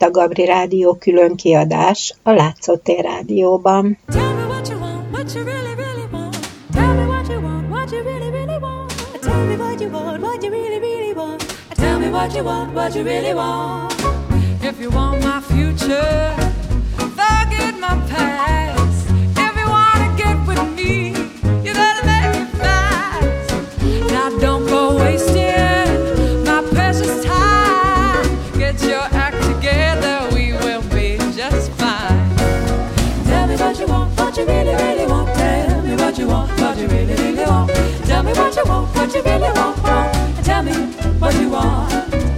itt a Gabri Rádió külön kiadás a Látszótér Rádióban. If you want my future, forget my past. What you really, really want. Tell me what you want, what you really want, want. Tell me what you want.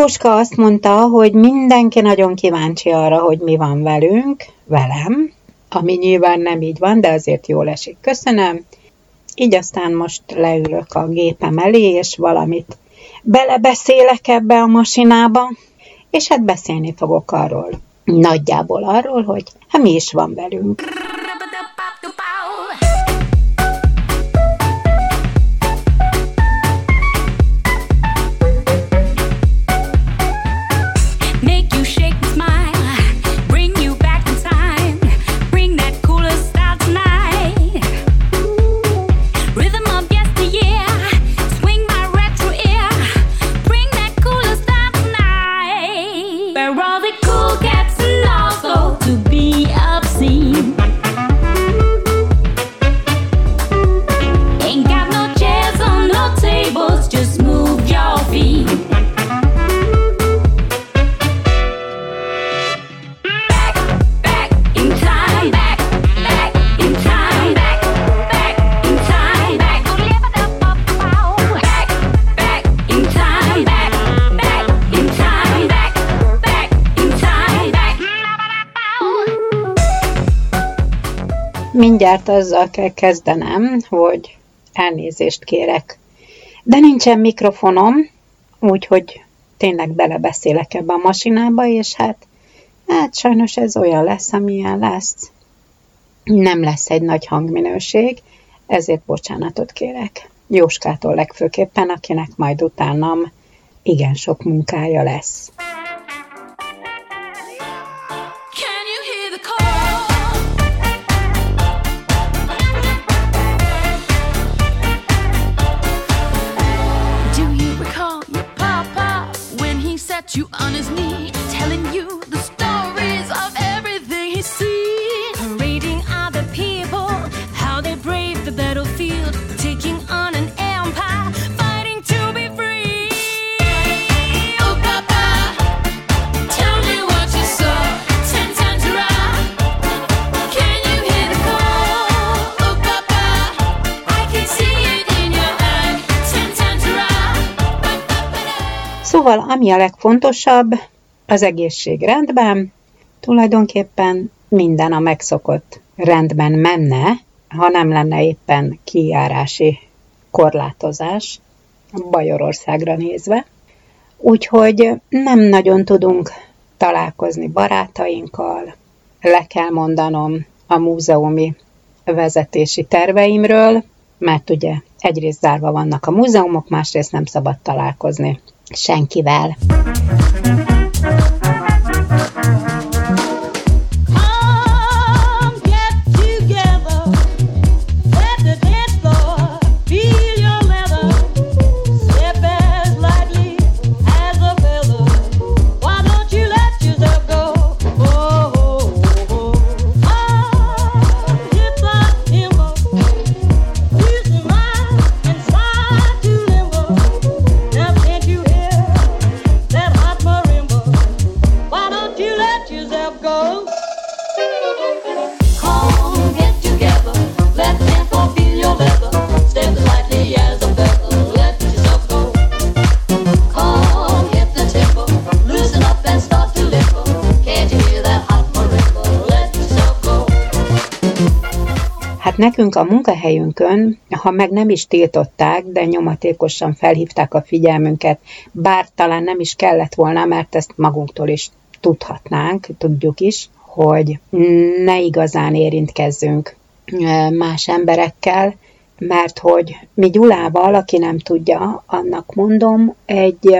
Jóska azt mondta, hogy mindenki nagyon kíváncsi arra, hogy mi van velünk, velem, ami nyilván nem így van, de azért jól esik. Köszönöm. Így aztán most leülök a gépem elé, és valamit belebeszélek ebbe a masinába, és hát beszélni fogok arról, nagyjából arról, hogy hát mi is van velünk. Mindjárt azzal kell kezdenem, hogy elnézést kérek. De nincsen mikrofonom, úgyhogy tényleg belebeszélek ebbe a masinába, és hát, hát sajnos ez olyan lesz, amilyen lesz. Nem lesz egy nagy hangminőség, ezért bocsánatot kérek. Jóskától legfőképpen, akinek majd utánam igen sok munkája lesz. Ami a legfontosabb, az egészség rendben, tulajdonképpen minden a megszokott. Rendben menne, ha nem lenne éppen kijárási korlátozás Bajorországra nézve. Úgyhogy nem nagyon tudunk találkozni barátainkkal, le kell mondanom a múzeumi vezetési terveimről, mert ugye egyrészt zárva vannak a múzeumok, másrészt nem szabad találkozni senkivel. Nekünk a munkahelyünkön, ha meg nem is tiltották, de nyomatékosan felhívták a figyelmünket, bár talán nem is kellett volna, mert ezt magunktól is tudhatnánk, tudjuk is, hogy ne igazán érintkezzünk más emberekkel, mert hogy mi Gyulával, aki nem tudja, annak mondom, egy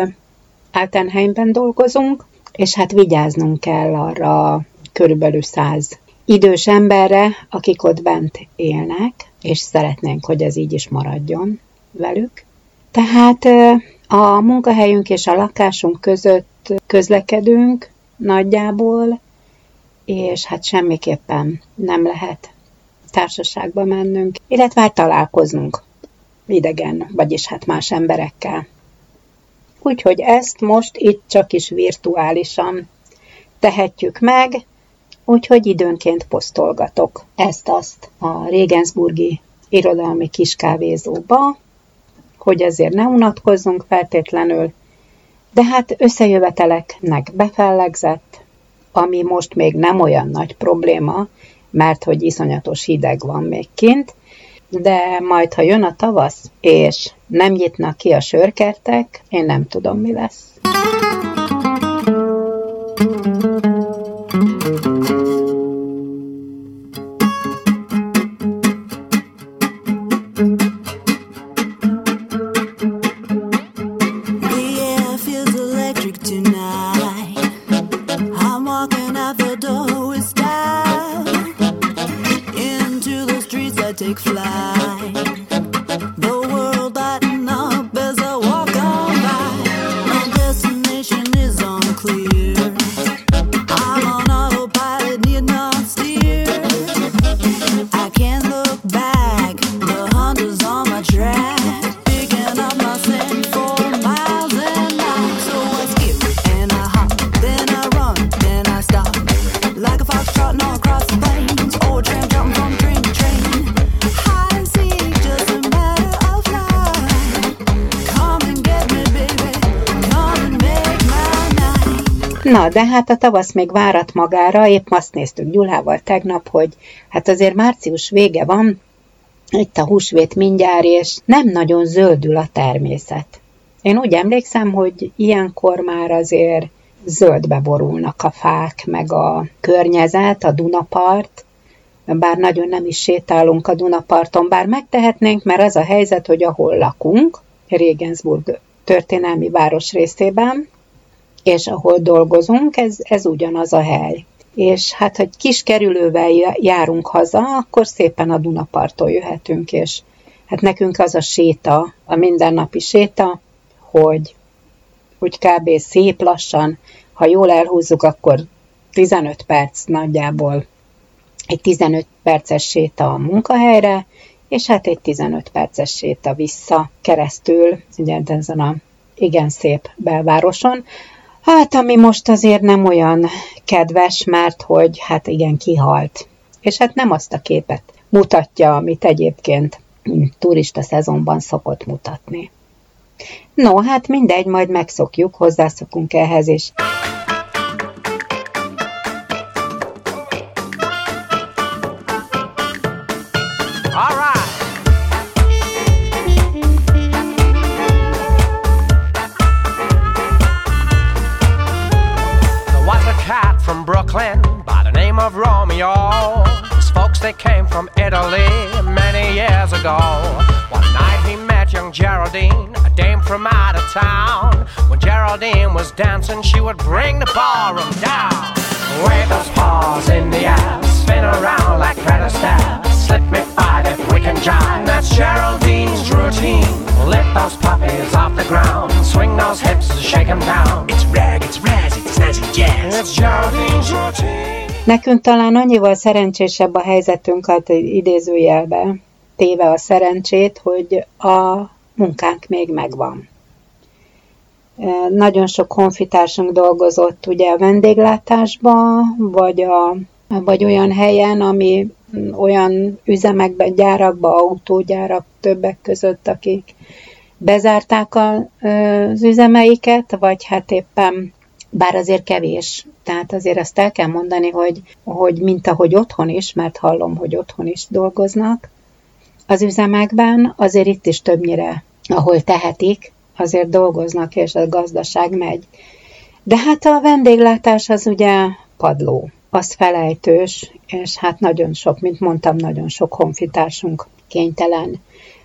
Altenheimben dolgozunk, és hát vigyáznunk kell arra körülbelül száz idős emberre, akik ott bent élnek, és szeretnénk, hogy ez így is maradjon velük. Tehát a munkahelyünk és a lakásunk között közlekedünk nagyjából, és hát semmiképpen nem lehet társaságba mennünk, illetve hát találkoznunk idegen, vagyis hát más emberekkel. Úgyhogy ezt most itt csak is virtuálisan tehetjük meg, úgyhogy időnként posztolgatok ezt-azt a Regensburgi irodalmi kiskávézóba, hogy ezért ne unatkozzunk feltétlenül, de hát összejöveteleknek befellegzett, ami most még nem olyan nagy probléma, mert hogy iszonyatos hideg van még kint, de majd, ha jön a tavasz, és nem nyitnak ki a sörkertek, én nem tudom, mi lesz. De hát a tavasz még várat magára, épp azt néztük Gyulával tegnap, hogy hát azért március vége van, itt a húsvét mindjárt, és nem nagyon zöldül a természet. Én úgy emlékszem, hogy ilyenkor már azért zöldbe borulnak a fák, meg a környezet, a Dunapart, bár nagyon nem is sétálunk a Dunaparton, bár megtehetnénk, mert az a helyzet, hogy ahol lakunk, Regensburg történelmi városrészében, és ahol dolgozunk, ez, ez ugyanaz a hely. És hát, hogy kis kerülővel járunk haza, akkor szépen a Dunapartól jöhetünk, és hát nekünk az a séta, a mindennapi séta, hogy úgy kb. szép lassan, ha jól elhúzzuk, akkor 15 perc nagyjából egy 15 perces séta a munkahelyre, és hát egy 15 perces séta vissza keresztül, ugye ezen a igen szép belvároson, Hát, ami most azért nem olyan kedves, mert hogy hát igen, kihalt. És hát nem azt a képet mutatja, amit egyébként turista szezonban szokott mutatni. No, hát mindegy, majd megszokjuk, hozzászokunk ehhez, és Nekünk talán annyival szerencsésebb a helyzetünk, hát idézőjelbe téve a szerencsét, hogy a munkánk még megvan. Nagyon sok honfitársunk dolgozott ugye a vendéglátásban, vagy, a, vagy olyan helyen, ami olyan üzemekben, gyárakban, autógyárak többek között, akik bezárták az üzemeiket, vagy hát éppen, bár azért kevés Tehát azért azt el kell mondani, hogy, hogy mint ahogy otthon is, mert hallom, hogy otthon is dolgoznak, az üzemekben azért itt is többnyire, ahol tehetik, azért dolgoznak, és a gazdaság megy. De hát a vendéglátás az ugye padló, az felejtős, és hát nagyon sok, mint mondtam, nagyon sok honfitársunk kénytelen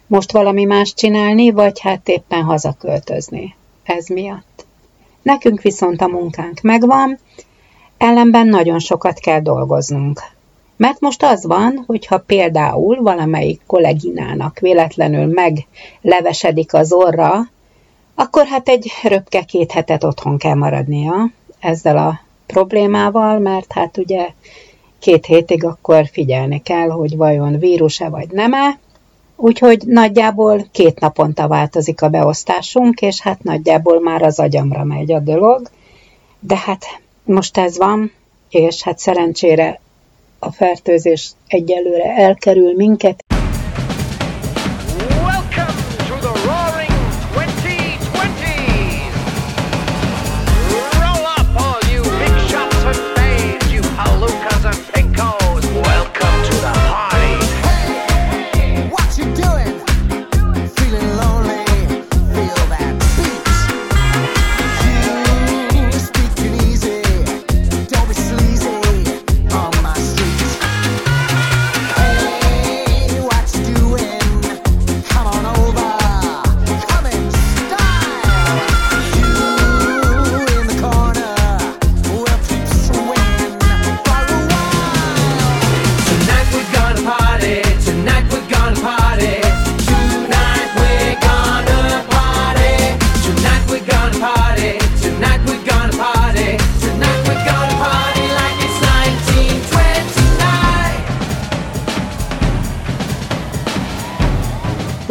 most valami más csinálni, vagy hát éppen hazaköltözni. Ez miatt. Nekünk viszont a munkánk megvan, ellenben nagyon sokat kell dolgoznunk. Mert most az van, hogyha például valamelyik kolléginának véletlenül meglevesedik az orra, akkor hát egy röpke két hetet otthon kell maradnia ezzel a problémával, mert hát ugye két hétig akkor figyelni kell, hogy vajon vírus-e vagy nem-e, Úgyhogy nagyjából két naponta változik a beosztásunk, és hát nagyjából már az agyamra megy a dolog. De hát most ez van, és hát szerencsére a fertőzés egyelőre elkerül minket, Welcome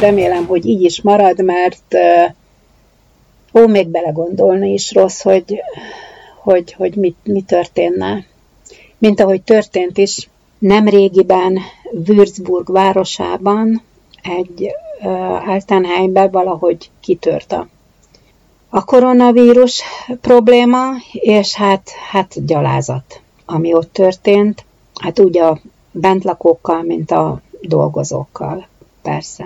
remélem, hogy így is marad, mert ó, még belegondolni is rossz, hogy, hogy, hogy mi, mi történne. Mint ahogy történt is nem régiben Würzburg városában egy Altenheimben valahogy kitört a koronavírus probléma, és hát, hát gyalázat, ami ott történt, hát úgy a bentlakókkal, mint a dolgozókkal, persze.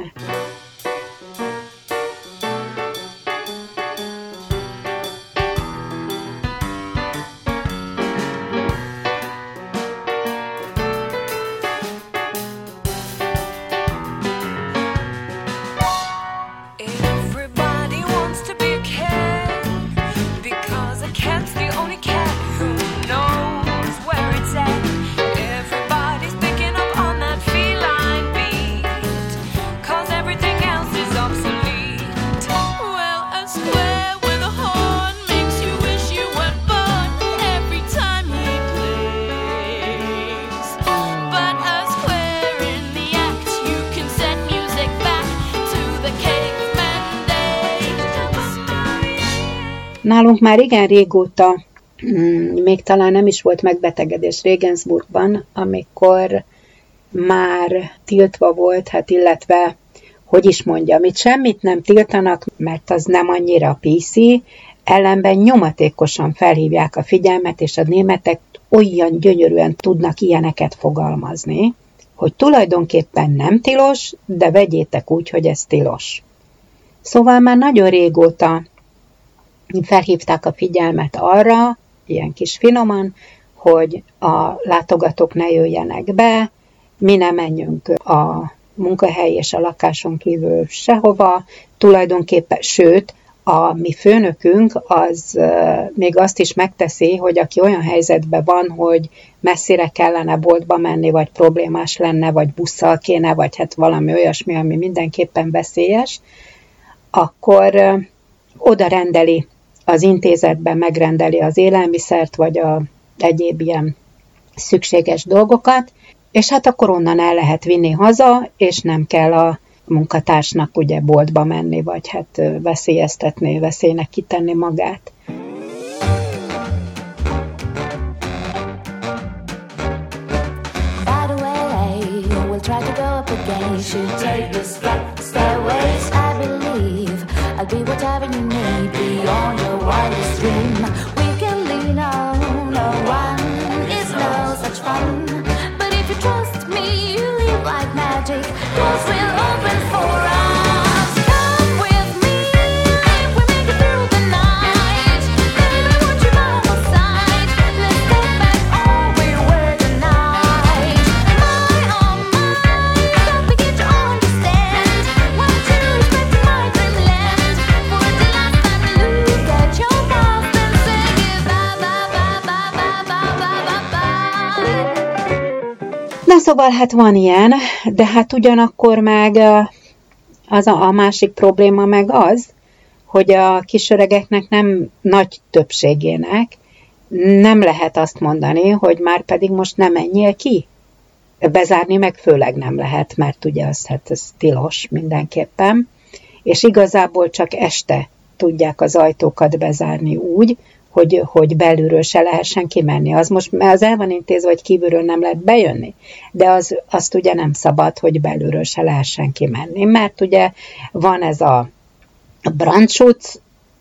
Nálunk már igen régóta, mm, még talán nem is volt megbetegedés Regensburgban, amikor már tiltva volt, hát illetve, hogy is mondjam, itt semmit nem tiltanak, mert az nem annyira PC, ellenben nyomatékosan felhívják a figyelmet, és a németek olyan gyönyörűen tudnak ilyeneket fogalmazni, hogy tulajdonképpen nem tilos, de vegyétek úgy, hogy ez tilos. Szóval már nagyon régóta felhívták a figyelmet arra, ilyen kis finoman, hogy a látogatók ne jöjjenek be, mi ne menjünk a munkahely és a lakáson kívül sehova, tulajdonképpen, sőt, a mi főnökünk az még azt is megteszi, hogy aki olyan helyzetben van, hogy messzire kellene boltba menni, vagy problémás lenne, vagy busszal kéne, vagy hát valami olyasmi, ami mindenképpen veszélyes, akkor oda rendeli az intézetben, megrendeli az élelmiszert, vagy a egyéb ilyen szükséges dolgokat, és hát akkor onnan el lehet vinni haza, és nem kell a munkatársnak ugye boltba menni, vagy hát veszélyeztetni, veszélynek kitenni magát. By the way, we'll try to go up again. You should take the step, stairways. I'll be whatever you need beyond your wildest dream. Szóval hát van ilyen, de hát ugyanakkor meg az a, a másik probléma meg az, hogy a kisöregeknek nem nagy többségének nem lehet azt mondani, hogy már pedig most nem menjél ki. Bezárni meg főleg nem lehet, mert ugye az hát ez tilos mindenképpen. És igazából csak este tudják az ajtókat bezárni úgy, hogy, hogy belülről se lehessen kimenni. Az most az el van intézve, hogy kívülről nem lehet bejönni, de az, azt ugye nem szabad, hogy belülről se lehessen kimenni, mert ugye van ez a brandschutz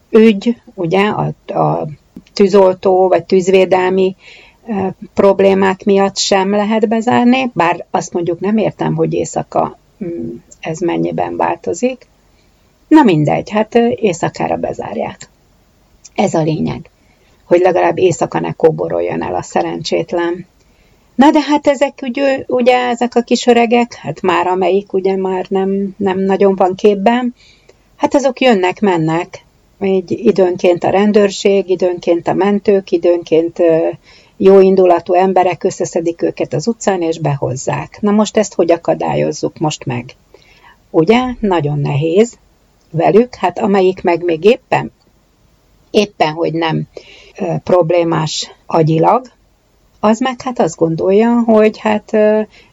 ügy, ugye, a, a tűzoltó vagy tűzvédelmi ö, problémák miatt sem lehet bezárni, bár azt mondjuk nem értem, hogy éjszaka mm, ez mennyiben változik. Na mindegy, hát éjszakára bezárják. Ez a lényeg, hogy legalább éjszaka ne kóboroljon el a szerencsétlen. Na de hát ezek ugye, ugye ezek a kis öregek, hát már amelyik ugye már nem, nem nagyon van képben, hát azok jönnek, mennek, így időnként a rendőrség, időnként a mentők, időnként jó indulatú emberek összeszedik őket az utcán és behozzák. Na most ezt hogy akadályozzuk most meg? Ugye? Nagyon nehéz velük, hát amelyik meg még éppen, éppen, hogy nem problémás agyilag, az meg hát azt gondolja, hogy hát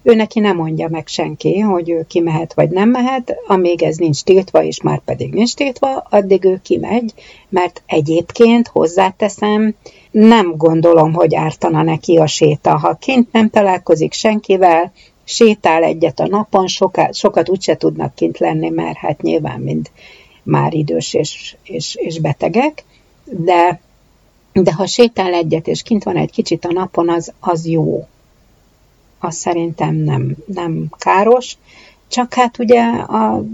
ő neki nem mondja meg senki, hogy ő kimehet vagy nem mehet, amíg ez nincs tiltva, és már pedig nincs tiltva, addig ő kimegy, mert egyébként hozzáteszem, nem gondolom, hogy ártana neki a séta. Ha kint nem találkozik senkivel, sétál egyet a napon, sokat, sokat úgyse tudnak kint lenni, mert hát nyilván mind már idős és, és, és betegek, de de ha sétál egyet, és kint van egy kicsit a napon, az, az jó. Az szerintem nem, nem káros, csak hát ugye a,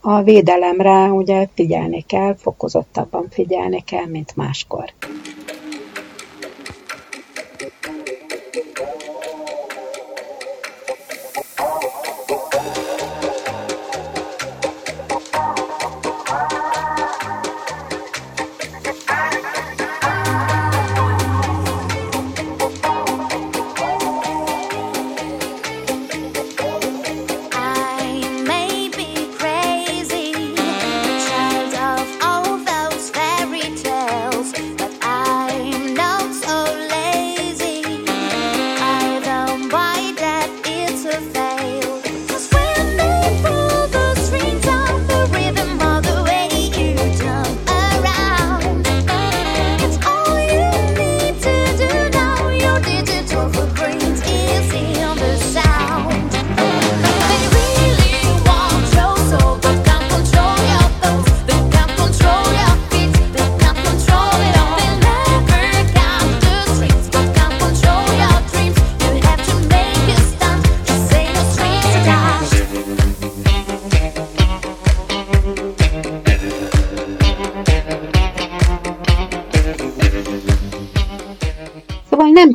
a védelemre ugye figyelni kell, fokozottabban figyelni kell, mint máskor.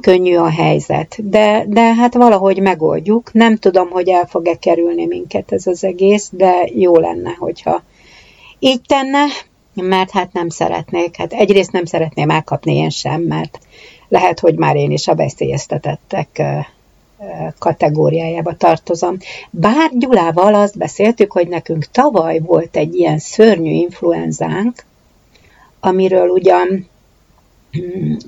Könnyű a helyzet, de, de hát valahogy megoldjuk. Nem tudom, hogy el fog-e kerülni minket ez az egész, de jó lenne, hogyha így tenne, mert hát nem szeretnék. Hát egyrészt nem szeretném elkapni én sem, mert lehet, hogy már én is a veszélyeztetettek kategóriájába tartozom. Bár Gyulával azt beszéltük, hogy nekünk tavaly volt egy ilyen szörnyű influenzánk, amiről ugyan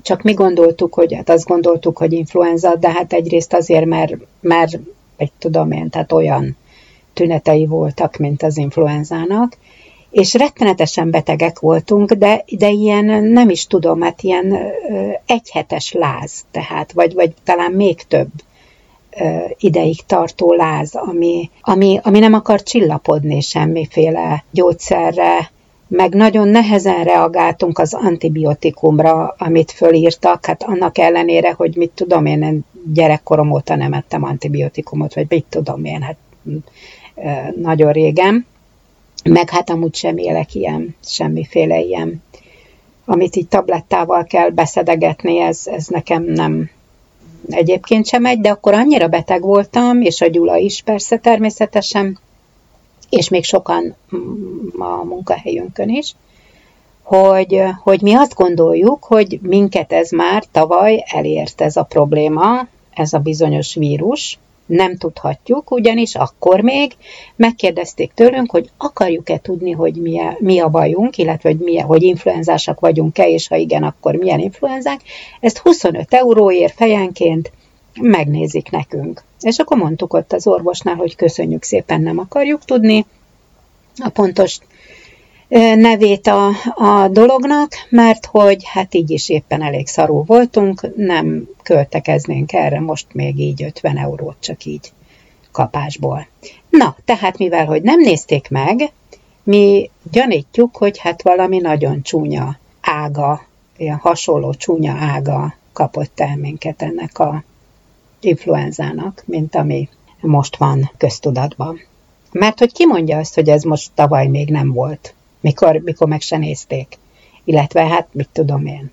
csak mi gondoltuk, hogy hát azt gondoltuk, hogy influenza, de hát egyrészt azért, mert, mert egy tudom én, tehát olyan tünetei voltak, mint az influenzának, és rettenetesen betegek voltunk, de, de ilyen nem is tudom, hát ilyen egyhetes láz, tehát, vagy, vagy talán még több ideig tartó láz, ami, ami, ami nem akar csillapodni semmiféle gyógyszerre, meg nagyon nehezen reagáltunk az antibiotikumra, amit fölírtak, hát annak ellenére, hogy mit tudom én, én gyerekkorom óta nem ettem antibiotikumot, vagy mit tudom én, hát nagyon régen, meg hát amúgy sem élek ilyen, semmiféle ilyen, amit így tablettával kell beszedegetni, ez, ez nekem nem, egyébként sem megy, de akkor annyira beteg voltam, és a Gyula is persze természetesen, és még sokan mm, a munkahelyünkön is, hogy, hogy mi azt gondoljuk, hogy minket ez már tavaly elért ez a probléma, ez a bizonyos vírus, nem tudhatjuk, ugyanis akkor még megkérdezték tőlünk, hogy akarjuk-e tudni, hogy mi a, mi a bajunk, illetve hogy, mi, hogy influenzásak vagyunk-e, és ha igen, akkor milyen influenzák. Ezt 25 euróért fejenként megnézik nekünk. És akkor mondtuk ott az orvosnál, hogy köszönjük szépen, nem akarjuk tudni a pontos nevét a, a dolognak, mert hogy hát így is éppen elég szarú voltunk, nem költekeznénk erre most még így 50 eurót csak így kapásból. Na, tehát mivel, hogy nem nézték meg, mi gyanítjuk, hogy hát valami nagyon csúnya ága, ilyen hasonló csúnya ága kapott el minket ennek a influenzának, mint ami most van köztudatban. Mert hogy ki mondja azt, hogy ez most tavaly még nem volt, mikor, mikor meg se nézték. Illetve hát mit tudom én.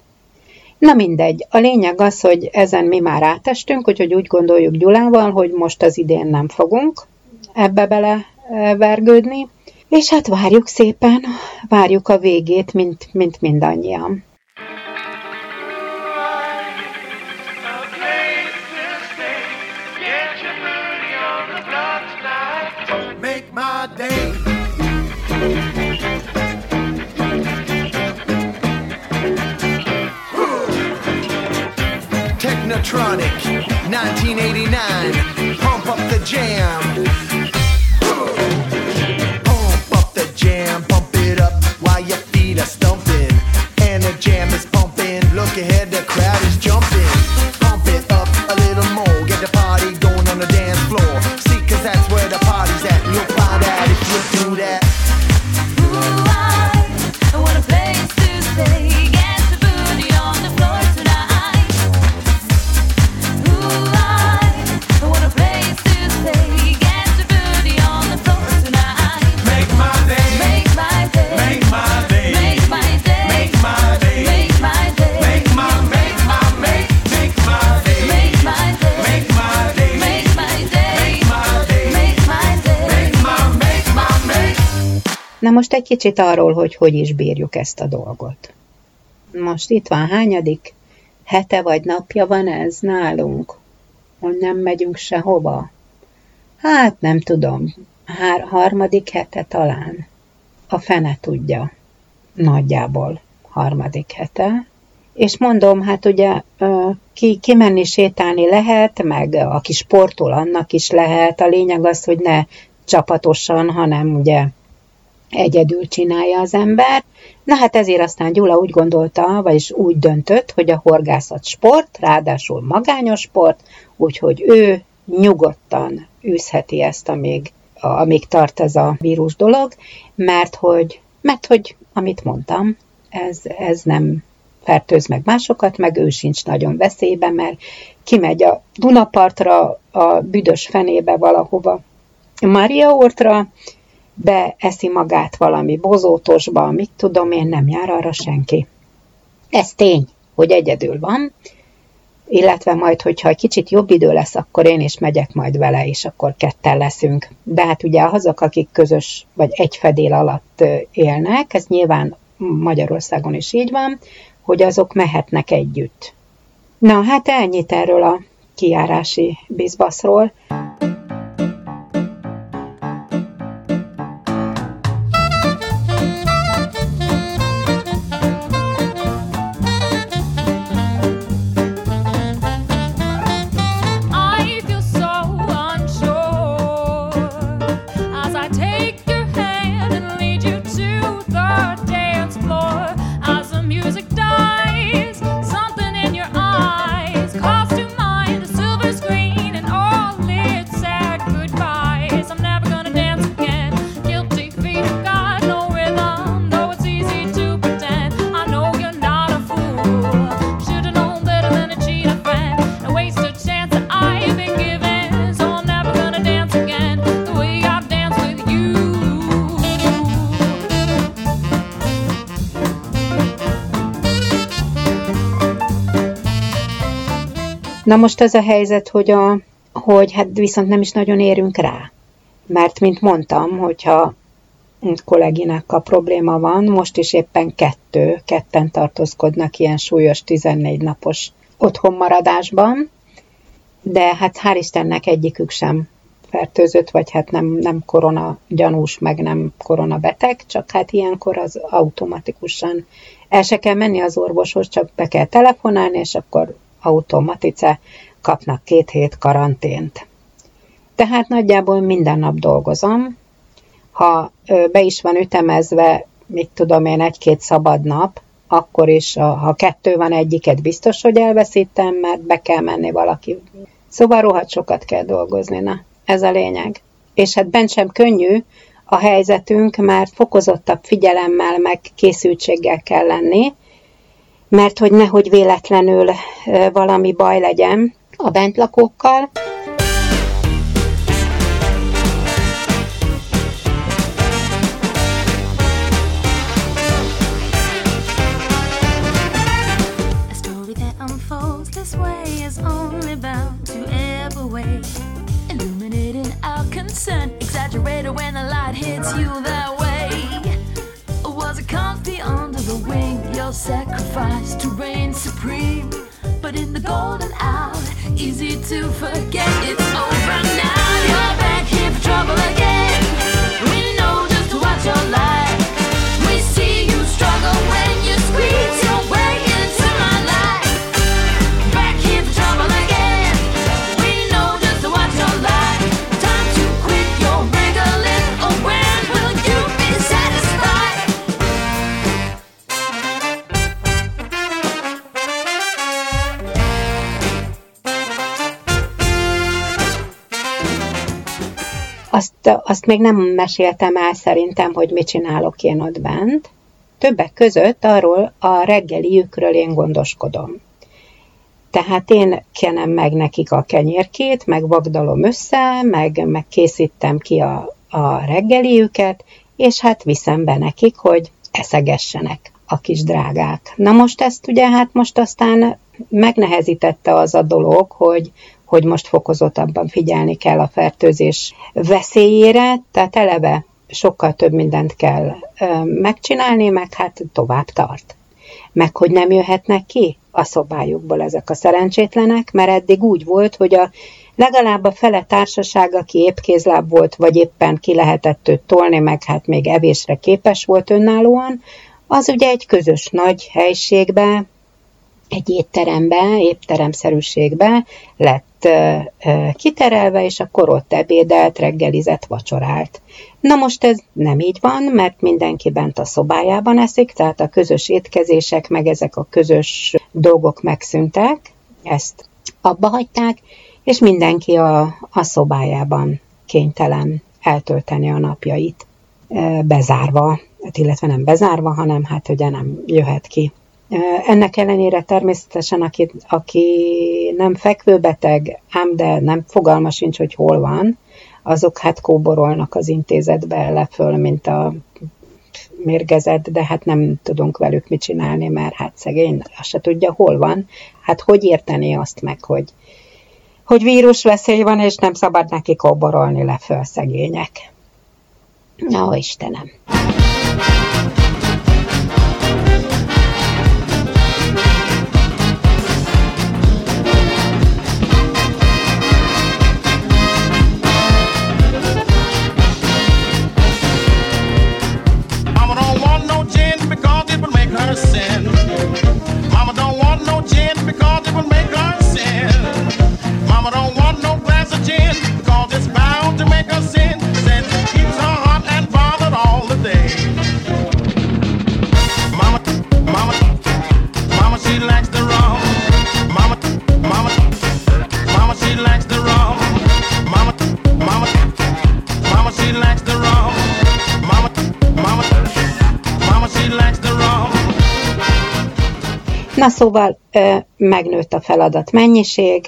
Na mindegy, a lényeg az, hogy ezen mi már átestünk, úgyhogy úgy gondoljuk Gyulával, hogy most az idén nem fogunk ebbe bele eh, vergődni, és hát várjuk szépen, várjuk a végét, mint, mint mindannyian. Technotronic, 1989. Pump up the jam. Pump up the jam, pump it up while your feet are stumping. Most egy kicsit arról, hogy hogy is bírjuk ezt a dolgot. Most itt van hányadik hete vagy napja van ez nálunk, hogy nem megyünk sehova. Hát nem tudom, hár, harmadik hete talán. A fene tudja. Nagyjából harmadik hete. És mondom, hát ugye ki, kimenni sétálni lehet, meg aki sportol, annak is lehet. A lényeg az, hogy ne csapatosan, hanem ugye egyedül csinálja az ember. Na hát ezért aztán Gyula úgy gondolta, vagyis úgy döntött, hogy a horgászat sport, ráadásul magányos sport, úgyhogy ő nyugodtan űzheti ezt, amíg, amíg tart ez a vírus dolog, mert hogy, mert hogy amit mondtam, ez, ez nem fertőz meg másokat, meg ő sincs nagyon veszélyben, mert kimegy a Dunapartra, a büdös fenébe valahova, Mária ortra, beeszi magát valami bozótosba, mit tudom én, nem jár arra senki. Ez tény, hogy egyedül van, illetve majd, hogyha egy kicsit jobb idő lesz, akkor én is megyek majd vele, és akkor ketten leszünk. De hát ugye azok, akik közös vagy egy fedél alatt élnek, ez nyilván Magyarországon is így van, hogy azok mehetnek együtt. Na, hát ennyit erről a kijárási bizbaszról. Na most az a helyzet, hogy, a, hogy hát viszont nem is nagyon érünk rá. Mert, mint mondtam, hogyha kolléginákkal probléma van, most is éppen kettő, ketten tartózkodnak ilyen súlyos 14 napos otthonmaradásban, de hát hál' Istennek egyikük sem fertőzött, vagy hát nem, nem korona gyanús, meg nem koronabeteg, csak hát ilyenkor az automatikusan el se kell menni az orvoshoz, csak be kell telefonálni, és akkor automatice kapnak két hét karantént. Tehát nagyjából minden nap dolgozom, ha be is van ütemezve, mit tudom én, egy-két szabad nap, akkor is, ha kettő van egyiket, biztos, hogy elveszítem, mert be kell menni valaki. Szóval rohadt sokat kell dolgozni, na, ez a lényeg. És hát bent sem könnyű a helyzetünk, mert fokozottabb figyelemmel, meg készültséggel kell lenni, mert hogy nehogy véletlenül valami baj legyen a bentlakókkal, exaggerated when the light hits you that way. Was it comfy under the wing? Your sacrifice to reign supreme. But in the golden hour, easy to forget it's over now. You're back here for trouble again. Azt, még nem meséltem el szerintem, hogy mit csinálok én ott bent. Többek között arról a reggeliükről én gondoskodom. Tehát én kenem meg nekik a kenyérkét, meg vagdalom össze, meg, meg készítem ki a, a reggeliüket, és hát viszem be nekik, hogy eszegessenek a kis drágák. Na most ezt ugye hát most aztán megnehezítette az a dolog, hogy, hogy most fokozottabban figyelni kell a fertőzés veszélyére, tehát eleve sokkal több mindent kell megcsinálni, meg hát tovább tart. Meg hogy nem jöhetnek ki a szobájukból ezek a szerencsétlenek, mert eddig úgy volt, hogy a legalább a fele társaság, aki épp kézláb volt, vagy éppen ki lehetett őt tolni, meg hát még evésre képes volt önállóan, az ugye egy közös nagy helységbe, egy étterembe, étteremszerűségbe lett kiterelve, és akkor ott ebédelt, reggelizett, vacsorált. Na most ez nem így van, mert mindenki bent a szobájában eszik, tehát a közös étkezések, meg ezek a közös dolgok megszűntek, ezt abba hagyták, és mindenki a, a szobájában kénytelen eltölteni a napjait bezárva, hát illetve nem bezárva, hanem hát ugye nem jöhet ki ennek ellenére természetesen, aki, aki nem fekvőbeteg, ám de nem fogalma sincs, hogy hol van, azok hát kóborolnak az intézetbe le föl, mint a mérgezett, de hát nem tudunk velük mit csinálni, mert hát szegény, azt se tudja, hol van. Hát hogy érteni azt meg, hogy, hogy vírusveszély van, és nem szabad neki kóborolni le föl szegények. Ó, Istenem! Szóval megnőtt a feladat mennyiség,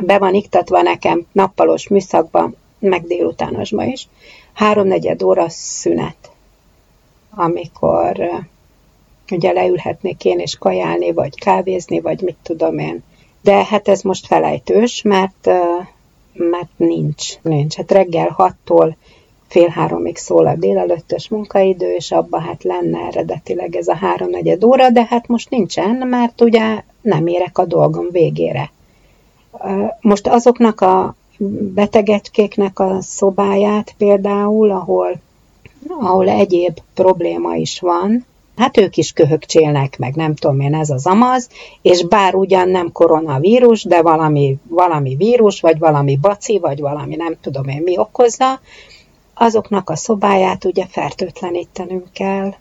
be van iktatva nekem nappalos műszakban, meg délutánosba is, háromnegyed óra szünet, amikor ugye leülhetnék én és kajálni, vagy kávézni, vagy mit tudom én, De hát ez most felejtős, mert, mert nincs, nincs. Hát reggel 6-tól fél háromig szól a délelőttös munkaidő, és abban hát lenne eredetileg ez a háromnegyed óra, de hát most nincsen, mert ugye nem érek a dolgom végére. Most azoknak a betegecskéknek a szobáját például, ahol, ahol egyéb probléma is van, hát ők is köhögcsélnek, meg nem tudom én, ez az amaz, és bár ugyan nem koronavírus, de valami, valami vírus, vagy valami baci, vagy valami nem tudom én mi okozza, azoknak a szobáját ugye fertőtlenítenünk kell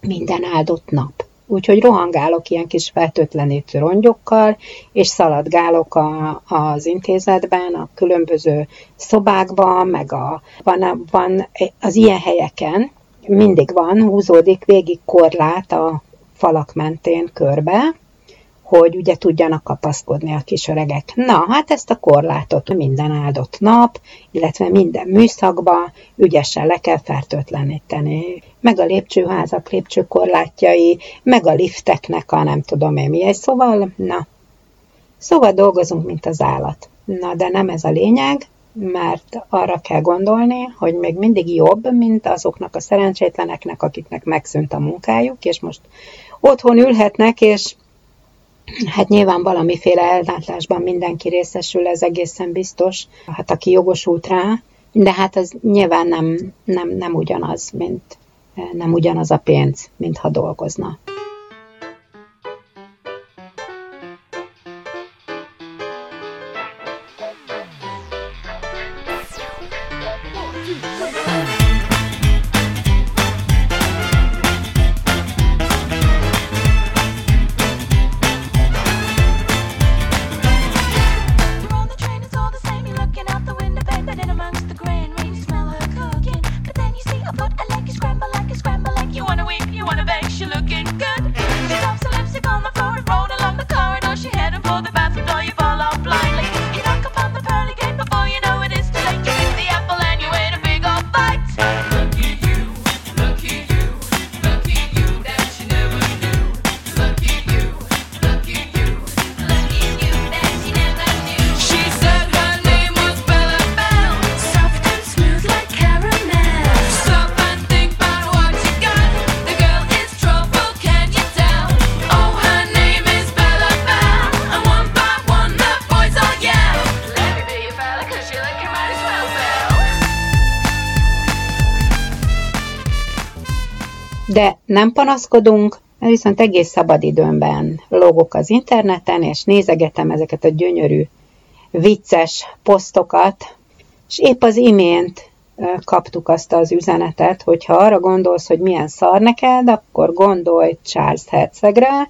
minden áldott nap. Úgyhogy rohangálok ilyen kis fertőtlenítő rongyokkal, és szaladgálok a, az intézetben, a különböző szobákban, meg a, van, van az ilyen helyeken, mindig van, húzódik végig korlát a falak mentén körbe, hogy ugye tudjanak kapaszkodni a kis öregek. Na, hát ezt a korlátot minden áldott nap, illetve minden műszakba ügyesen le kell fertőtleníteni. Meg a lépcsőházak lépcsőkorlátjai, meg a lifteknek a nem tudom én milyen. Szóval, na, szóval dolgozunk, mint az állat. Na, de nem ez a lényeg, mert arra kell gondolni, hogy még mindig jobb, mint azoknak a szerencsétleneknek, akiknek megszűnt a munkájuk, és most otthon ülhetnek, és Hát nyilván valamiféle ellátásban mindenki részesül, ez egészen biztos, hát aki jogosult rá, de hát ez nyilván nem, nem, nem ugyanaz, mint nem ugyanaz a pénz, mint ha dolgozna. Nem panaszkodunk, viszont egész szabad időmben logok az interneten, és nézegetem ezeket a gyönyörű, vicces posztokat, és épp az imént kaptuk azt az üzenetet, hogy ha arra gondolsz, hogy milyen szar neked, akkor gondolj Charles Hercegre,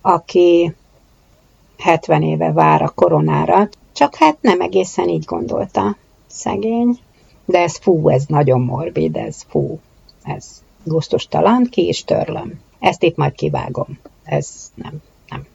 aki 70 éve vár a koronára, csak hát nem egészen így gondolta. Szegény. De ez fú, ez nagyon morbid, ez fú, ez gusztustalan, ki is törlöm. Ezt itt majd kivágom. Ez nem, nem.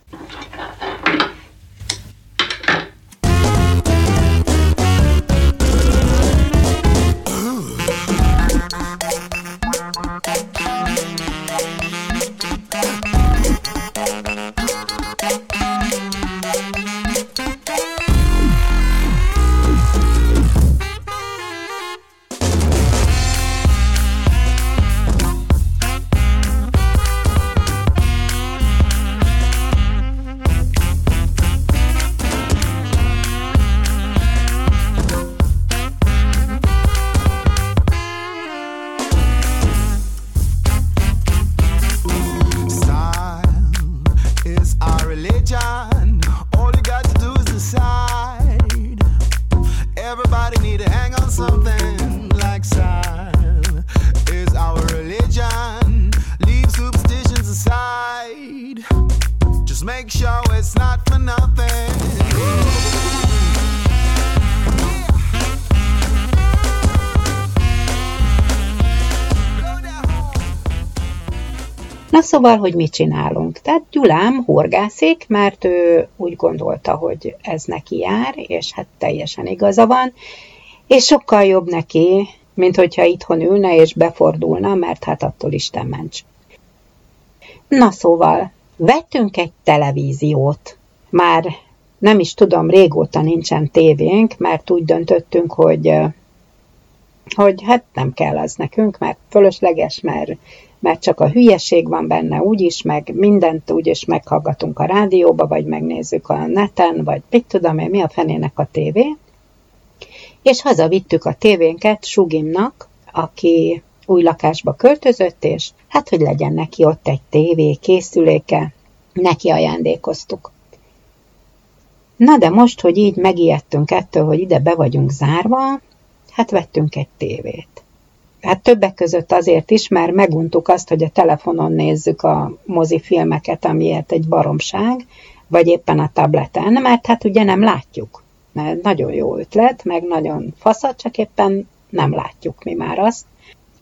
Na szóval, hogy mit csinálunk? Tehát Gyulám horgászik, mert ő úgy gondolta, hogy ez neki jár, és hát teljesen igaza van, és sokkal jobb neki, mint hogyha itthon ülne és befordulna, mert hát attól Isten ments. Na szóval, vettünk egy televíziót. már nem is tudom, régóta nincsen tévénk, mert úgy döntöttünk, hogy, hogy hát nem kell az nekünk, mert fölösleges, mert, mert csak a hülyeség van benne úgyis, meg mindent úgyis meghallgatunk a rádióba, vagy megnézzük a neten, vagy mit tudom én, mi a fenének a tévé. És hazavittük a tévénket Sugimnak, aki új lakásba költözött, és hát, hogy legyen neki ott egy tévé készüléke, neki ajándékoztuk. Na de most, hogy így megijedtünk ettől, hogy ide be vagyunk zárva, hát vettünk egy tévét. Hát többek között azért is, mert meguntuk azt, hogy a telefonon nézzük a mozifilmeket, amiért egy baromság, vagy éppen a tableten, mert hát ugye nem látjuk. Mert nagyon jó ötlet, meg nagyon faszat, csak éppen nem látjuk mi már azt.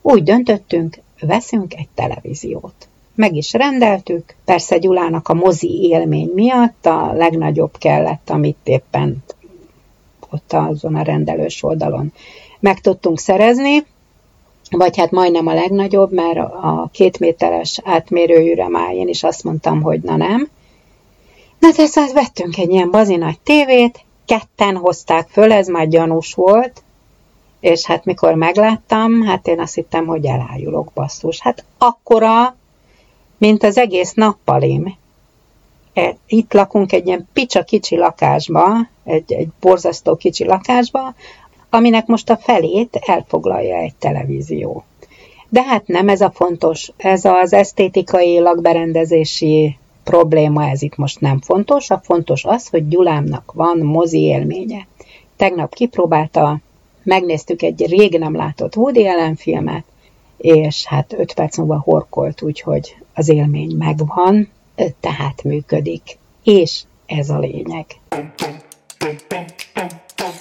Úgy döntöttünk, veszünk egy televíziót. Meg is rendeltük, persze Gyulának a mozi élmény miatt a legnagyobb kellett, amit éppen ott azon a rendelős oldalon meg tudtunk szerezni, vagy hát majdnem a legnagyobb, mert a két méteres átmérőjűre már én is azt mondtam, hogy na nem. Na tehát vettünk egy ilyen bazi nagy tévét, ketten hozták föl, ez már gyanús volt, és hát mikor megláttam, hát én azt hittem, hogy elájulok basszus. Hát akkora, mint az egész nappalim. E, Itt lakunk egy ilyen picsa kicsi lakásba, egy, egy borzasztó kicsi lakásba, aminek most a felét elfoglalja egy televízió. De hát nem ez a fontos, ez az esztétikai lakberendezési probléma, ez itt most nem fontos, a fontos az, hogy Gyulámnak van mozi élménye. Tegnap kipróbálta, megnéztük egy rég nem látott Woody Allen filmet, és hát öt perc múlva horkolt, úgyhogy az élmény megvan, tehát működik. És ez a lényeg. oh,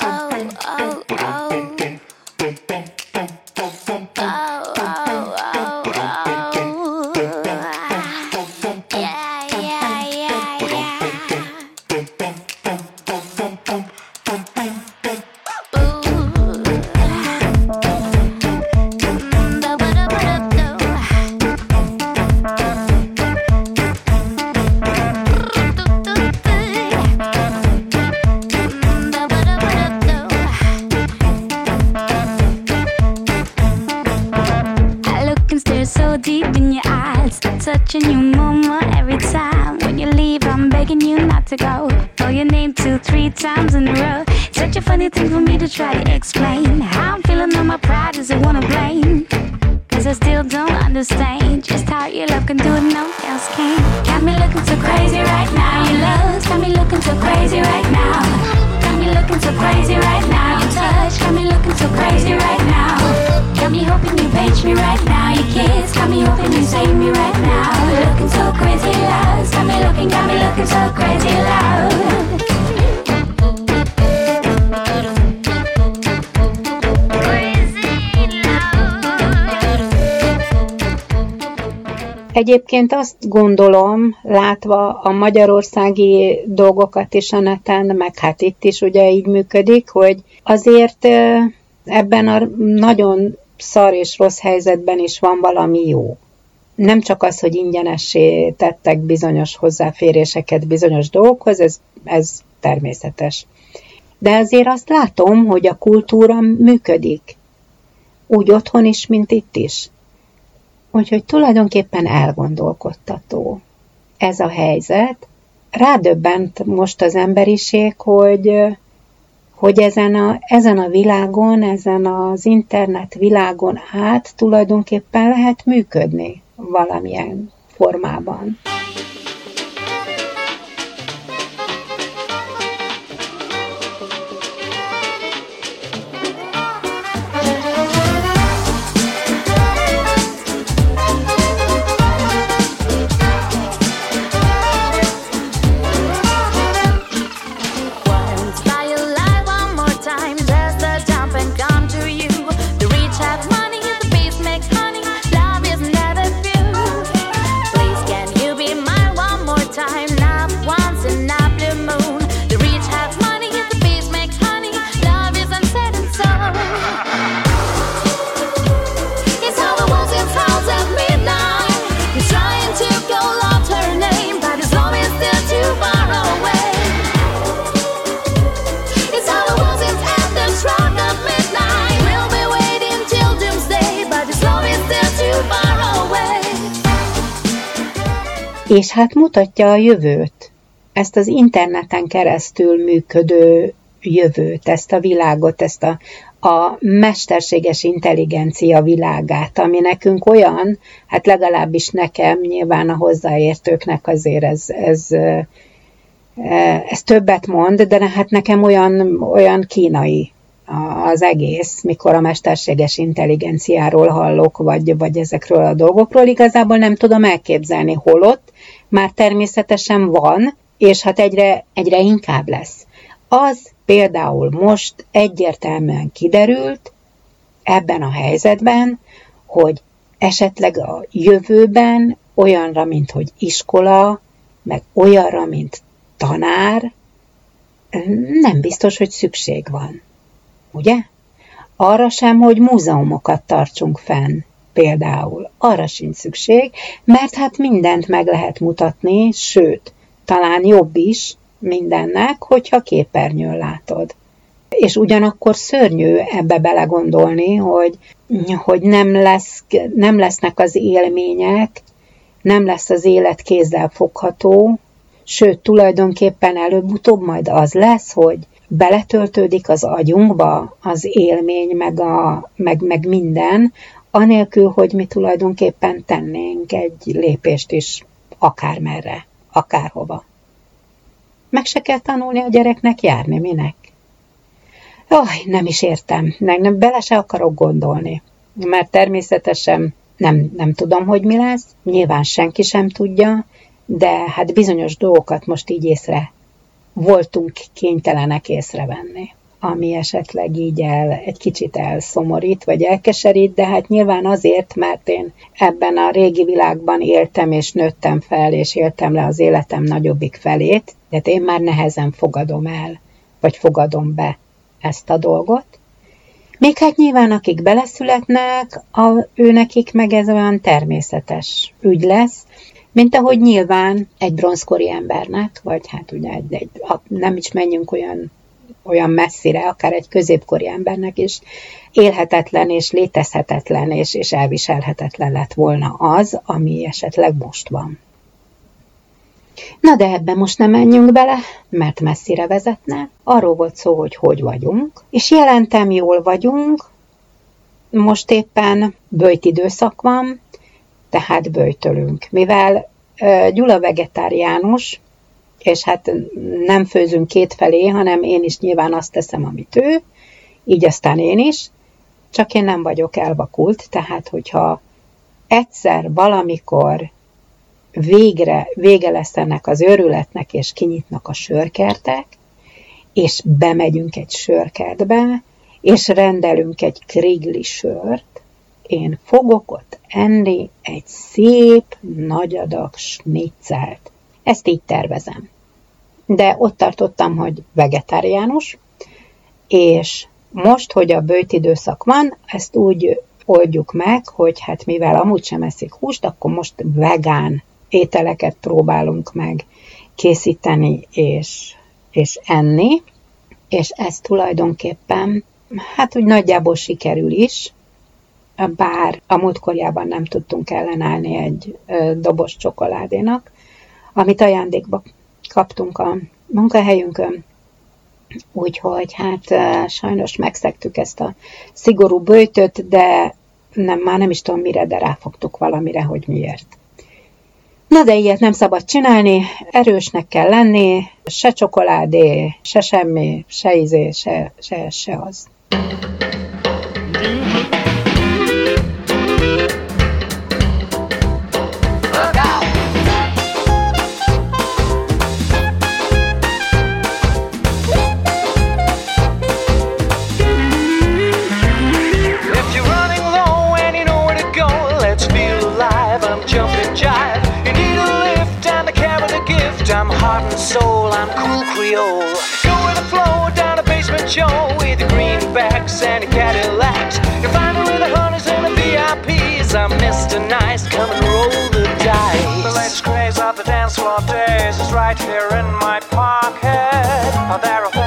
oh, oh, oh. Touching you mama every time. When you leave, I'm begging you not to go. Call your name two, three times in a row. Such a funny thing for me to try to explain. How I'm feeling on my pride is I wanna blame. Cause I still don't understand just how your love can do it, no else can. Got me looking so crazy right now. Your love's got me looking so crazy right now. So crazy love. Got me looking, got me looking so crazy love. Egyébként azt gondolom, látva a magyarországi dolgokat is a neten, meg hát itt is ugye így működik, hogy azért ebben a nagyon szar és rossz helyzetben is van valami jó. Nem csak az, hogy ingyenessé tettek bizonyos hozzáféréseket bizonyos dolgokhoz, ez, ez természetes. De azért azt látom, hogy a kultúra működik. Úgy otthon is, mint itt is. Úgyhogy tulajdonképpen elgondolkodtató ez a helyzet. Rádöbbent most az emberiség, hogy, hogy ezen a, ezen a világon, ezen az internet világon át tulajdonképpen lehet működni valamilyen formában. És hát mutatja a jövőt, ezt az interneten keresztül működő jövőt, ezt a világot, ezt a, a mesterséges intelligencia világát, ami nekünk olyan, hát legalábbis nekem, nyilván a hozzáértőknek azért ez, ez, ez többet mond, de hát nekem olyan, olyan kínai az egész, mikor a mesterséges intelligenciáról hallok, vagy, vagy ezekről a dolgokról, igazából nem tudom elképzelni, holott már természetesen van, és hát egyre, egyre inkább lesz. Az például most egyértelműen kiderült ebben a helyzetben, hogy esetleg a jövőben olyanra, mint hogy iskola, meg olyanra, mint tanár, nem biztos, hogy szükség van. Ugye? Arra sem, hogy múzeumokat tartsunk fenn, például. Arra sincs szükség, mert hát mindent meg lehet mutatni, sőt, talán jobb is mindennek, hogyha képernyőn látod. És ugyanakkor szörnyű ebbe belegondolni, hogy, hogy nem, lesz, nem lesznek az élmények, nem lesz az élet kézzel fogható, sőt, tulajdonképpen előbb-utóbb majd az lesz, hogy beletöltődik az agyunkba az élmény, meg, a, meg, meg minden, anélkül, hogy mi tulajdonképpen tennénk egy lépést is akármerre, akárhova. Meg se kell tanulni a gyereknek járni, minek? Aj, nem is értem, meg nem, bele se akarok gondolni, mert természetesen nem, nem tudom, hogy mi lesz, nyilván senki sem tudja, de hát bizonyos dolgokat most így észre voltunk kénytelenek észrevenni ami esetleg így el, egy kicsit elszomorít, vagy elkeserít, de hát nyilván azért, mert én ebben a régi világban éltem, és nőttem fel, és éltem le az életem nagyobbik felét, de én már nehezen fogadom el, vagy fogadom be ezt a dolgot. Még hát nyilván, akik beleszületnek, a, ő nekik meg ez olyan természetes ügy lesz, mint ahogy nyilván egy bronzkori embernek, vagy hát ugye egy, egy, nem is menjünk olyan olyan messzire, akár egy középkori embernek is élhetetlen és létezhetetlen és, és elviselhetetlen lett volna az, ami esetleg most van. Na de ebbe most nem menjünk bele, mert messzire vezetne. Arról volt szó, hogy hogy vagyunk, és jelentem jól vagyunk, most éppen bőjt időszak van, tehát bőjtölünk. Mivel Gyula vegetáriánus, és hát nem főzünk kétfelé, hanem én is nyilván azt teszem, amit ő, így aztán én is, csak én nem vagyok elvakult, tehát hogyha egyszer valamikor végre, vége lesz ennek az őrületnek, és kinyitnak a sörkertek, és bemegyünk egy sörkertbe, és rendelünk egy krigli sört, én fogok ott enni egy szép, nagy adag snitzelt. Ezt így tervezem de ott tartottam, hogy vegetáriánus, és most, hogy a bőjt időszak van, ezt úgy oldjuk meg, hogy hát mivel amúgy sem eszik húst, akkor most vegán ételeket próbálunk meg készíteni és, és enni, és ez tulajdonképpen, hát úgy nagyjából sikerül is, bár a múltkorjában nem tudtunk ellenállni egy dobos csokoládénak, amit ajándékba kaptunk a munkahelyünkön, úgyhogy hát sajnos megszegtük ezt a szigorú bőjtöt, de nem, már nem is tudom mire, de ráfogtuk valamire, hogy miért. Na de ilyet nem szabad csinálni, erősnek kell lenni, se csokoládé, se semmi, se izé, se, se, se az. Creole. Go with the flow down a basement Joe with the greenbacks and the Cadillacs. You find me with the hunters and the VIPs. I'm Mr. Nice, come and roll the dice. The latest craze of the dance floor days is right here in my pocket. Oh, there are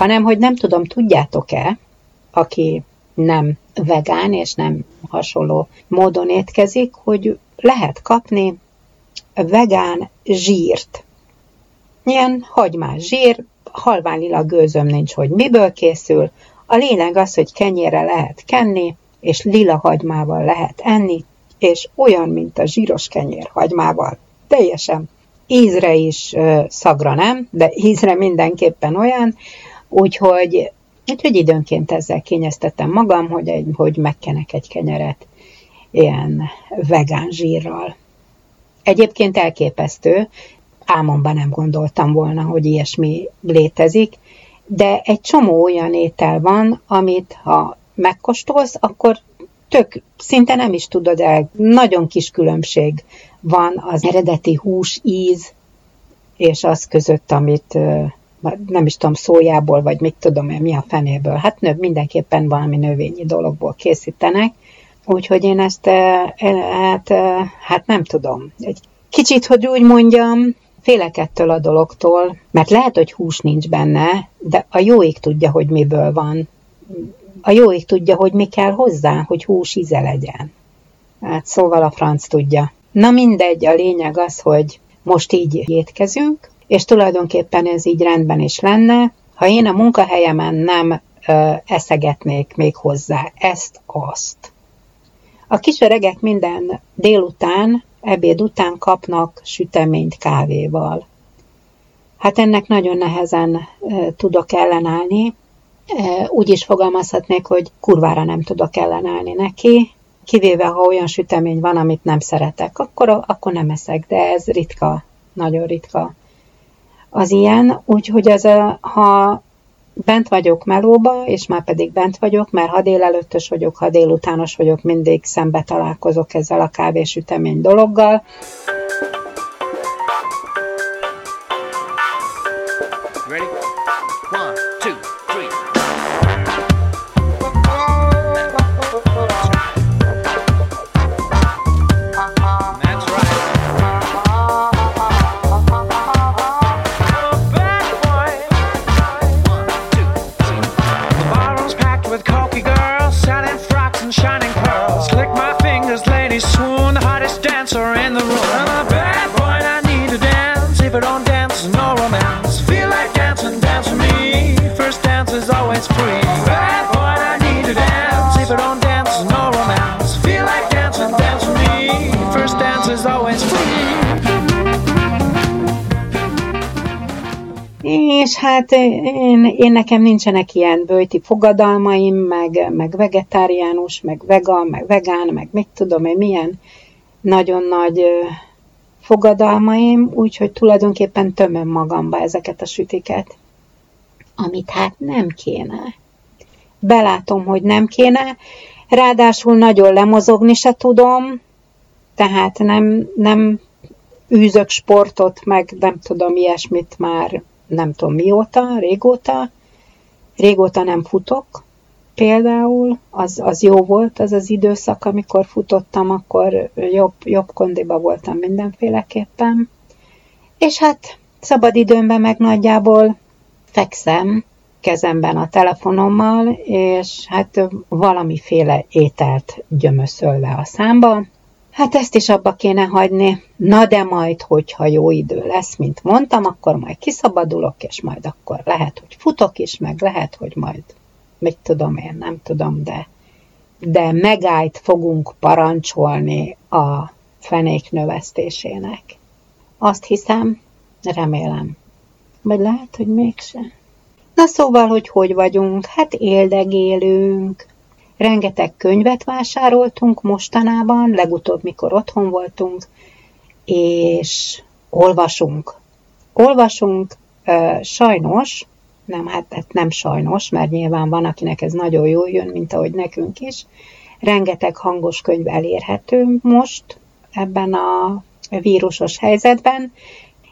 hanem hogy nem tudom, tudjátok-e, aki nem vegán és nem hasonló módon étkezik, hogy lehet kapni vegán zsírt. Ilyen hagymás zsír, halványilag gőzöm nincs, hogy miből készül. A lényeg az, hogy kenyére lehet kenni, és lila hagymával lehet enni, és olyan, mint a zsíros kenyér hagymával. Teljesen ízre is, szagra nem, de ízre mindenképpen olyan, úgyhogy, úgyhogy időnként ezzel kényeztetem magam, hogy, egy, hogy megkenek egy kenyeret ilyen vegán zsírral. Egyébként elképesztő, álmomban nem gondoltam volna, hogy ilyesmi létezik, de egy csomó olyan étel van, amit ha megkóstolsz, akkor tök, szinte nem is tudod el, nagyon kis különbség van az eredeti hús íz és az között, amit nem is tudom, szójából, vagy mit tudom én, mi a fenéből. Hát nő, mindenképpen valami növényi dologból készítenek, úgyhogy én ezt, ö, ö, hát, ö, hát nem tudom. Egy kicsit, hogy úgy mondjam, félek ettől a dologtól, mert lehet, hogy hús nincs benne, de a jó ég tudja, hogy miből van. A jó ég tudja, hogy mi kell hozzá, hogy hús íze legyen. Hát szóval a franc tudja. Na mindegy, a lényeg az, hogy most így étkezünk, és tulajdonképpen ez így rendben is lenne, ha én a munkahelyemen nem ö, eszegetnék még hozzá ezt-azt. A kis öregek minden délután, ebéd után kapnak süteményt kávéval. Hát ennek nagyon nehezen e, tudok ellenállni. Úgy is fogalmazhatnék, hogy kurvára nem tudok ellenállni neki, kivéve ha olyan sütemény van, amit nem szeretek, akkor, akkor nem eszek, de ez ritka, nagyon ritka az ilyen, úgyhogy az, a, ha bent vagyok melóba, és már pedig bent vagyok, mert ha délelőttös vagyok, ha délutános vagyok, mindig szembe találkozok ezzel a kávésütemény dologgal. Hát én, én nekem nincsenek ilyen bőti fogadalmaim, meg, meg vegetáriánus, meg vegan, meg vegán, meg mit tudom én, milyen nagyon nagy fogadalmaim, úgyhogy tulajdonképpen tömöm magamba ezeket a sütiket, amit hát nem kéne. Belátom, hogy nem kéne, ráadásul nagyon lemozogni se tudom, tehát nem, nem űzök sportot, meg nem tudom ilyesmit már nem tudom mióta, régóta. Régóta nem futok, például, az, az jó volt az az időszak, amikor futottam, akkor jobb, jobb kondiba voltam mindenféleképpen. És hát szabadidőmben meg nagyjából fekszem kezemben a telefonommal, és hát valamiféle ételt gyömöszölve a számba. Hát ezt is abba kéne hagyni. Na de majd, hogyha jó idő lesz, mint mondtam, akkor majd kiszabadulok, és majd akkor lehet, hogy futok is, meg lehet, hogy majd, mit tudom én, nem tudom, de, de megállt fogunk parancsolni a fenék növesztésének. Azt hiszem, remélem. Vagy lehet, hogy mégse. Na szóval, hogy hogy vagyunk? Hát éldegélünk, Rengeteg könyvet vásároltunk mostanában, legutóbb, mikor otthon voltunk, és olvasunk. Olvasunk, sajnos, nem, hát, hát nem sajnos, mert nyilván van, akinek ez nagyon jól jön, mint ahogy nekünk is. Rengeteg hangos könyv elérhető most ebben a vírusos helyzetben.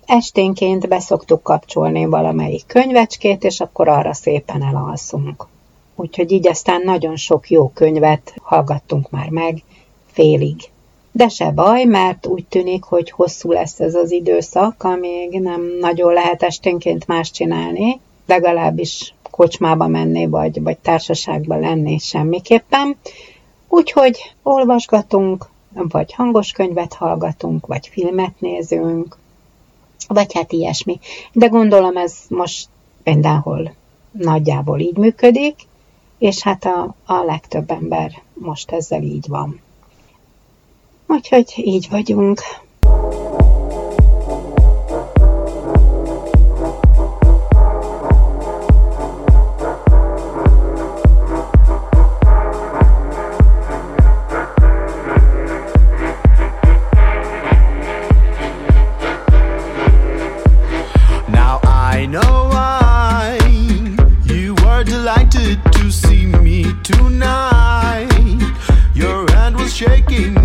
Esténként beszoktuk kapcsolni valamelyik könyvecskét, és akkor arra szépen elalszunk. Úgyhogy így aztán nagyon sok jó könyvet hallgattunk már meg félig. De se baj, mert úgy tűnik, hogy hosszú lesz ez az időszak, amíg nem nagyon lehet esténként más csinálni, legalábbis kocsmába menni, vagy, vagy társaságba lenni semmiképpen. Úgyhogy olvasgatunk, vagy hangos könyvet hallgatunk, vagy filmet nézünk, vagy hát ilyesmi. De gondolom ez most mindenhol nagyjából így működik, és hát a, a legtöbb ember most ezzel így van. Úgyhogy így vagyunk. Tonight. Your hand was shaking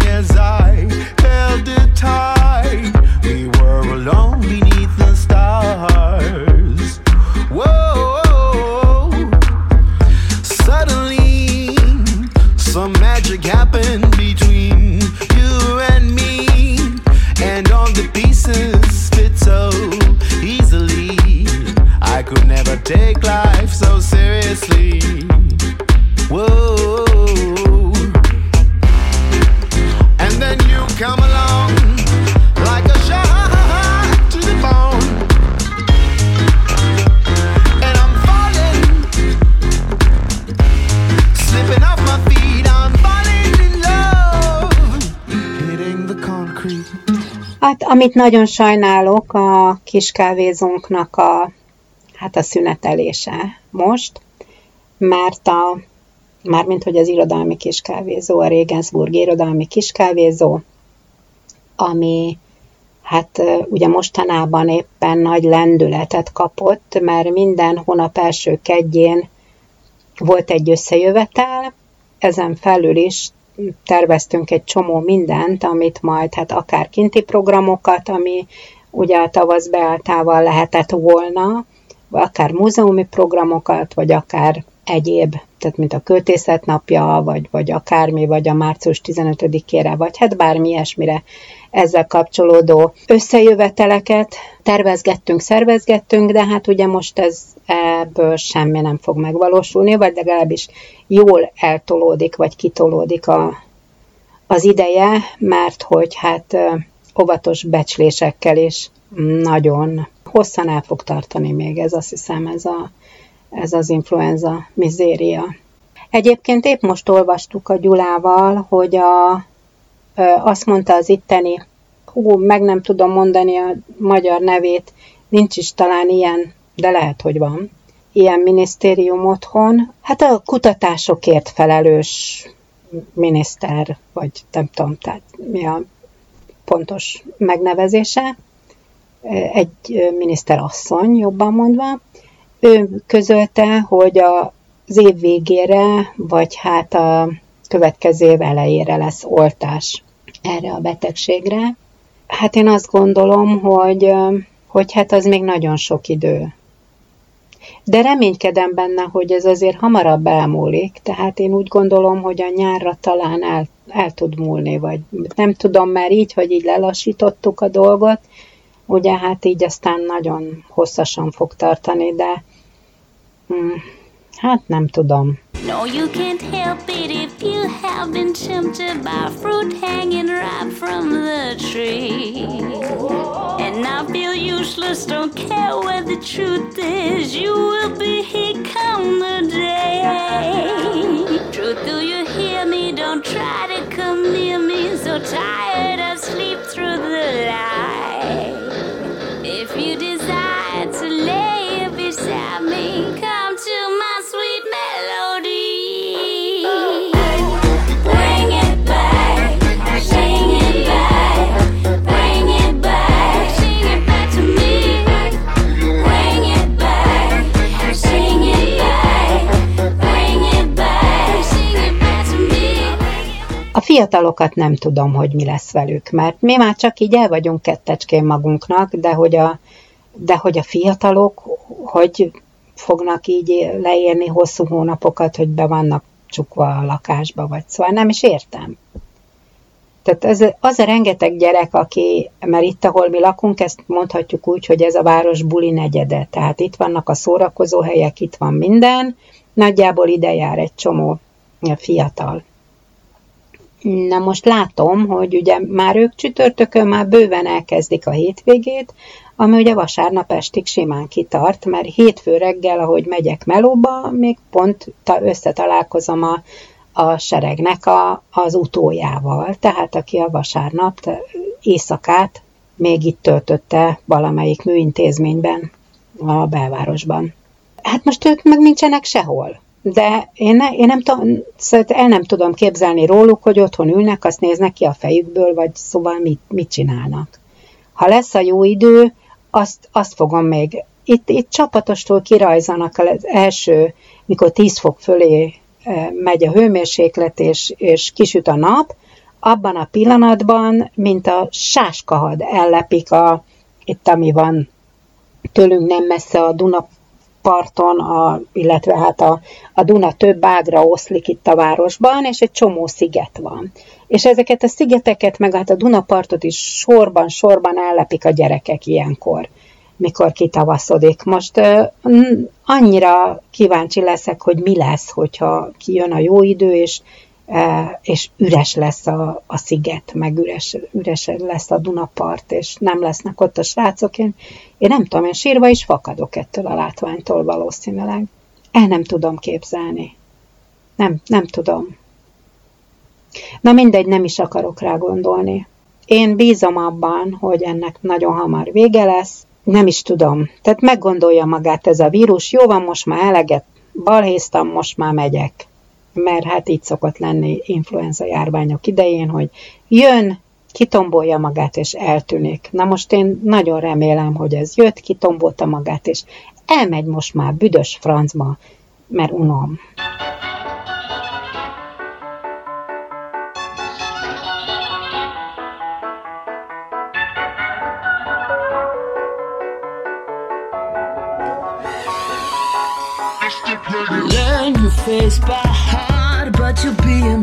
amit nagyon sajnálok, a kis kávézónknak a, hát a szünetelése most, mert a, mármint, hogy az irodalmi kis kávézó, a Regensburg irodalmi kis kávézó, ami hát ugye mostanában éppen nagy lendületet kapott, mert minden hónap első kedjén volt egy összejövetel, ezen felül is terveztünk egy csomó mindent, amit majd hát akár kinti programokat, ami ugye a tavasz beáltával lehetett volna, akár múzeumi programokat, vagy akár egyéb, tehát mint a költészet napja, vagy, vagy akármi, vagy a március 15-ére, vagy hát bármi ilyesmire ezzel kapcsolódó összejöveteleket tervezgettünk, szervezgettünk, de hát ugye most ez ebből semmi nem fog megvalósulni, vagy legalábbis jól eltolódik, vagy kitolódik a, az ideje, mert hogy hát óvatos becslésekkel is nagyon hosszan el fog tartani még ez, azt hiszem, ez, a, ez az influenza mizéria. Egyébként épp most olvastuk a Gyulával, hogy a, azt mondta az itteni, hú, meg nem tudom mondani a magyar nevét, nincs is talán ilyen, de lehet, hogy van, ilyen minisztérium otthon. Hát a kutatásokért felelős miniszter, vagy nem tudom, tehát mi a pontos megnevezése, egy miniszterasszony, jobban mondva, ő közölte, hogy a, az év végére, vagy hát a következő év elejére lesz oltás erre a betegségre. Hát én azt gondolom, hogy, hogy hát az még nagyon sok idő. De reménykedem benne, hogy ez azért hamarabb elmúlik, tehát én úgy gondolom, hogy a nyárra talán el, el tud múlni, vagy nem tudom már így, hogy így lelassítottuk a dolgot, ugye hát így aztán nagyon hosszasan fog tartani, de hm, hát nem tudom. No, you can't help it if you have been tempted by fruit hanging ripe from the tree. And I feel useless, don't care where the truth is. You will be here come the day. Truth, do you hear me? Don't try to come near me. So tired of sleep through the light. If you desire fiatalokat nem tudom, hogy mi lesz velük, mert mi már csak így el vagyunk kettecskén magunknak, de hogy a, de hogy a fiatalok hogy fognak így leérni hosszú hónapokat, hogy be vannak csukva a lakásba, vagy szóval nem is értem. Tehát az, az a rengeteg gyerek, aki, mert itt, ahol mi lakunk, ezt mondhatjuk úgy, hogy ez a város buli negyede. Tehát itt vannak a szórakozóhelyek, itt van minden, nagyjából ide jár egy csomó fiatal. Na most látom, hogy ugye már ők csütörtökön már bőven elkezdik a hétvégét, ami ugye vasárnap estig simán kitart, mert hétfő reggel, ahogy megyek melóba, még pont ta- összetalálkozom a, a seregnek a, az utójával, tehát aki a vasárnap éjszakát még itt töltötte valamelyik műintézményben a belvárosban. Hát most ők meg nincsenek sehol. De én, ne, én nem tudom, szóval el nem tudom képzelni róluk, hogy otthon ülnek, azt néznek ki a fejükből, vagy szóval mit, mit csinálnak. Ha lesz a jó idő, azt, azt fogom még. Itt, itt csapatostól kirajzanak az első, mikor 10 fok fölé eh, megy a hőmérséklet, és, és kisüt a nap, abban a pillanatban, mint a sáskahad ellepik a, itt ami van tőlünk nem messze a Duna parton, a, illetve hát a, a Duna több ágra oszlik itt a városban, és egy csomó sziget van. És ezeket a szigeteket, meg hát a Dunapartot is sorban-sorban ellepik a gyerekek ilyenkor, mikor kitavaszodik. Most annyira kíváncsi leszek, hogy mi lesz, hogyha kijön a jó idő, és és üres lesz a, a sziget, meg üres, üres lesz a Dunapart, és nem lesznek ott a srácok. Én, én nem tudom, én sírva is fakadok ettől a látványtól valószínűleg. El nem tudom képzelni. Nem, nem tudom. Na mindegy, nem is akarok rá gondolni. Én bízom abban, hogy ennek nagyon hamar vége lesz. Nem is tudom. Tehát meggondolja magát ez a vírus. Jó van, most már eleget balhéztam, most már megyek mert hát így szokott lenni influenza járványok idején, hogy jön, kitombolja magát és eltűnik. Na most én nagyon remélem, hogy ez jött, kitombolta magát, és elmegy most már büdös francba, mert unom. Learn your face by to be in.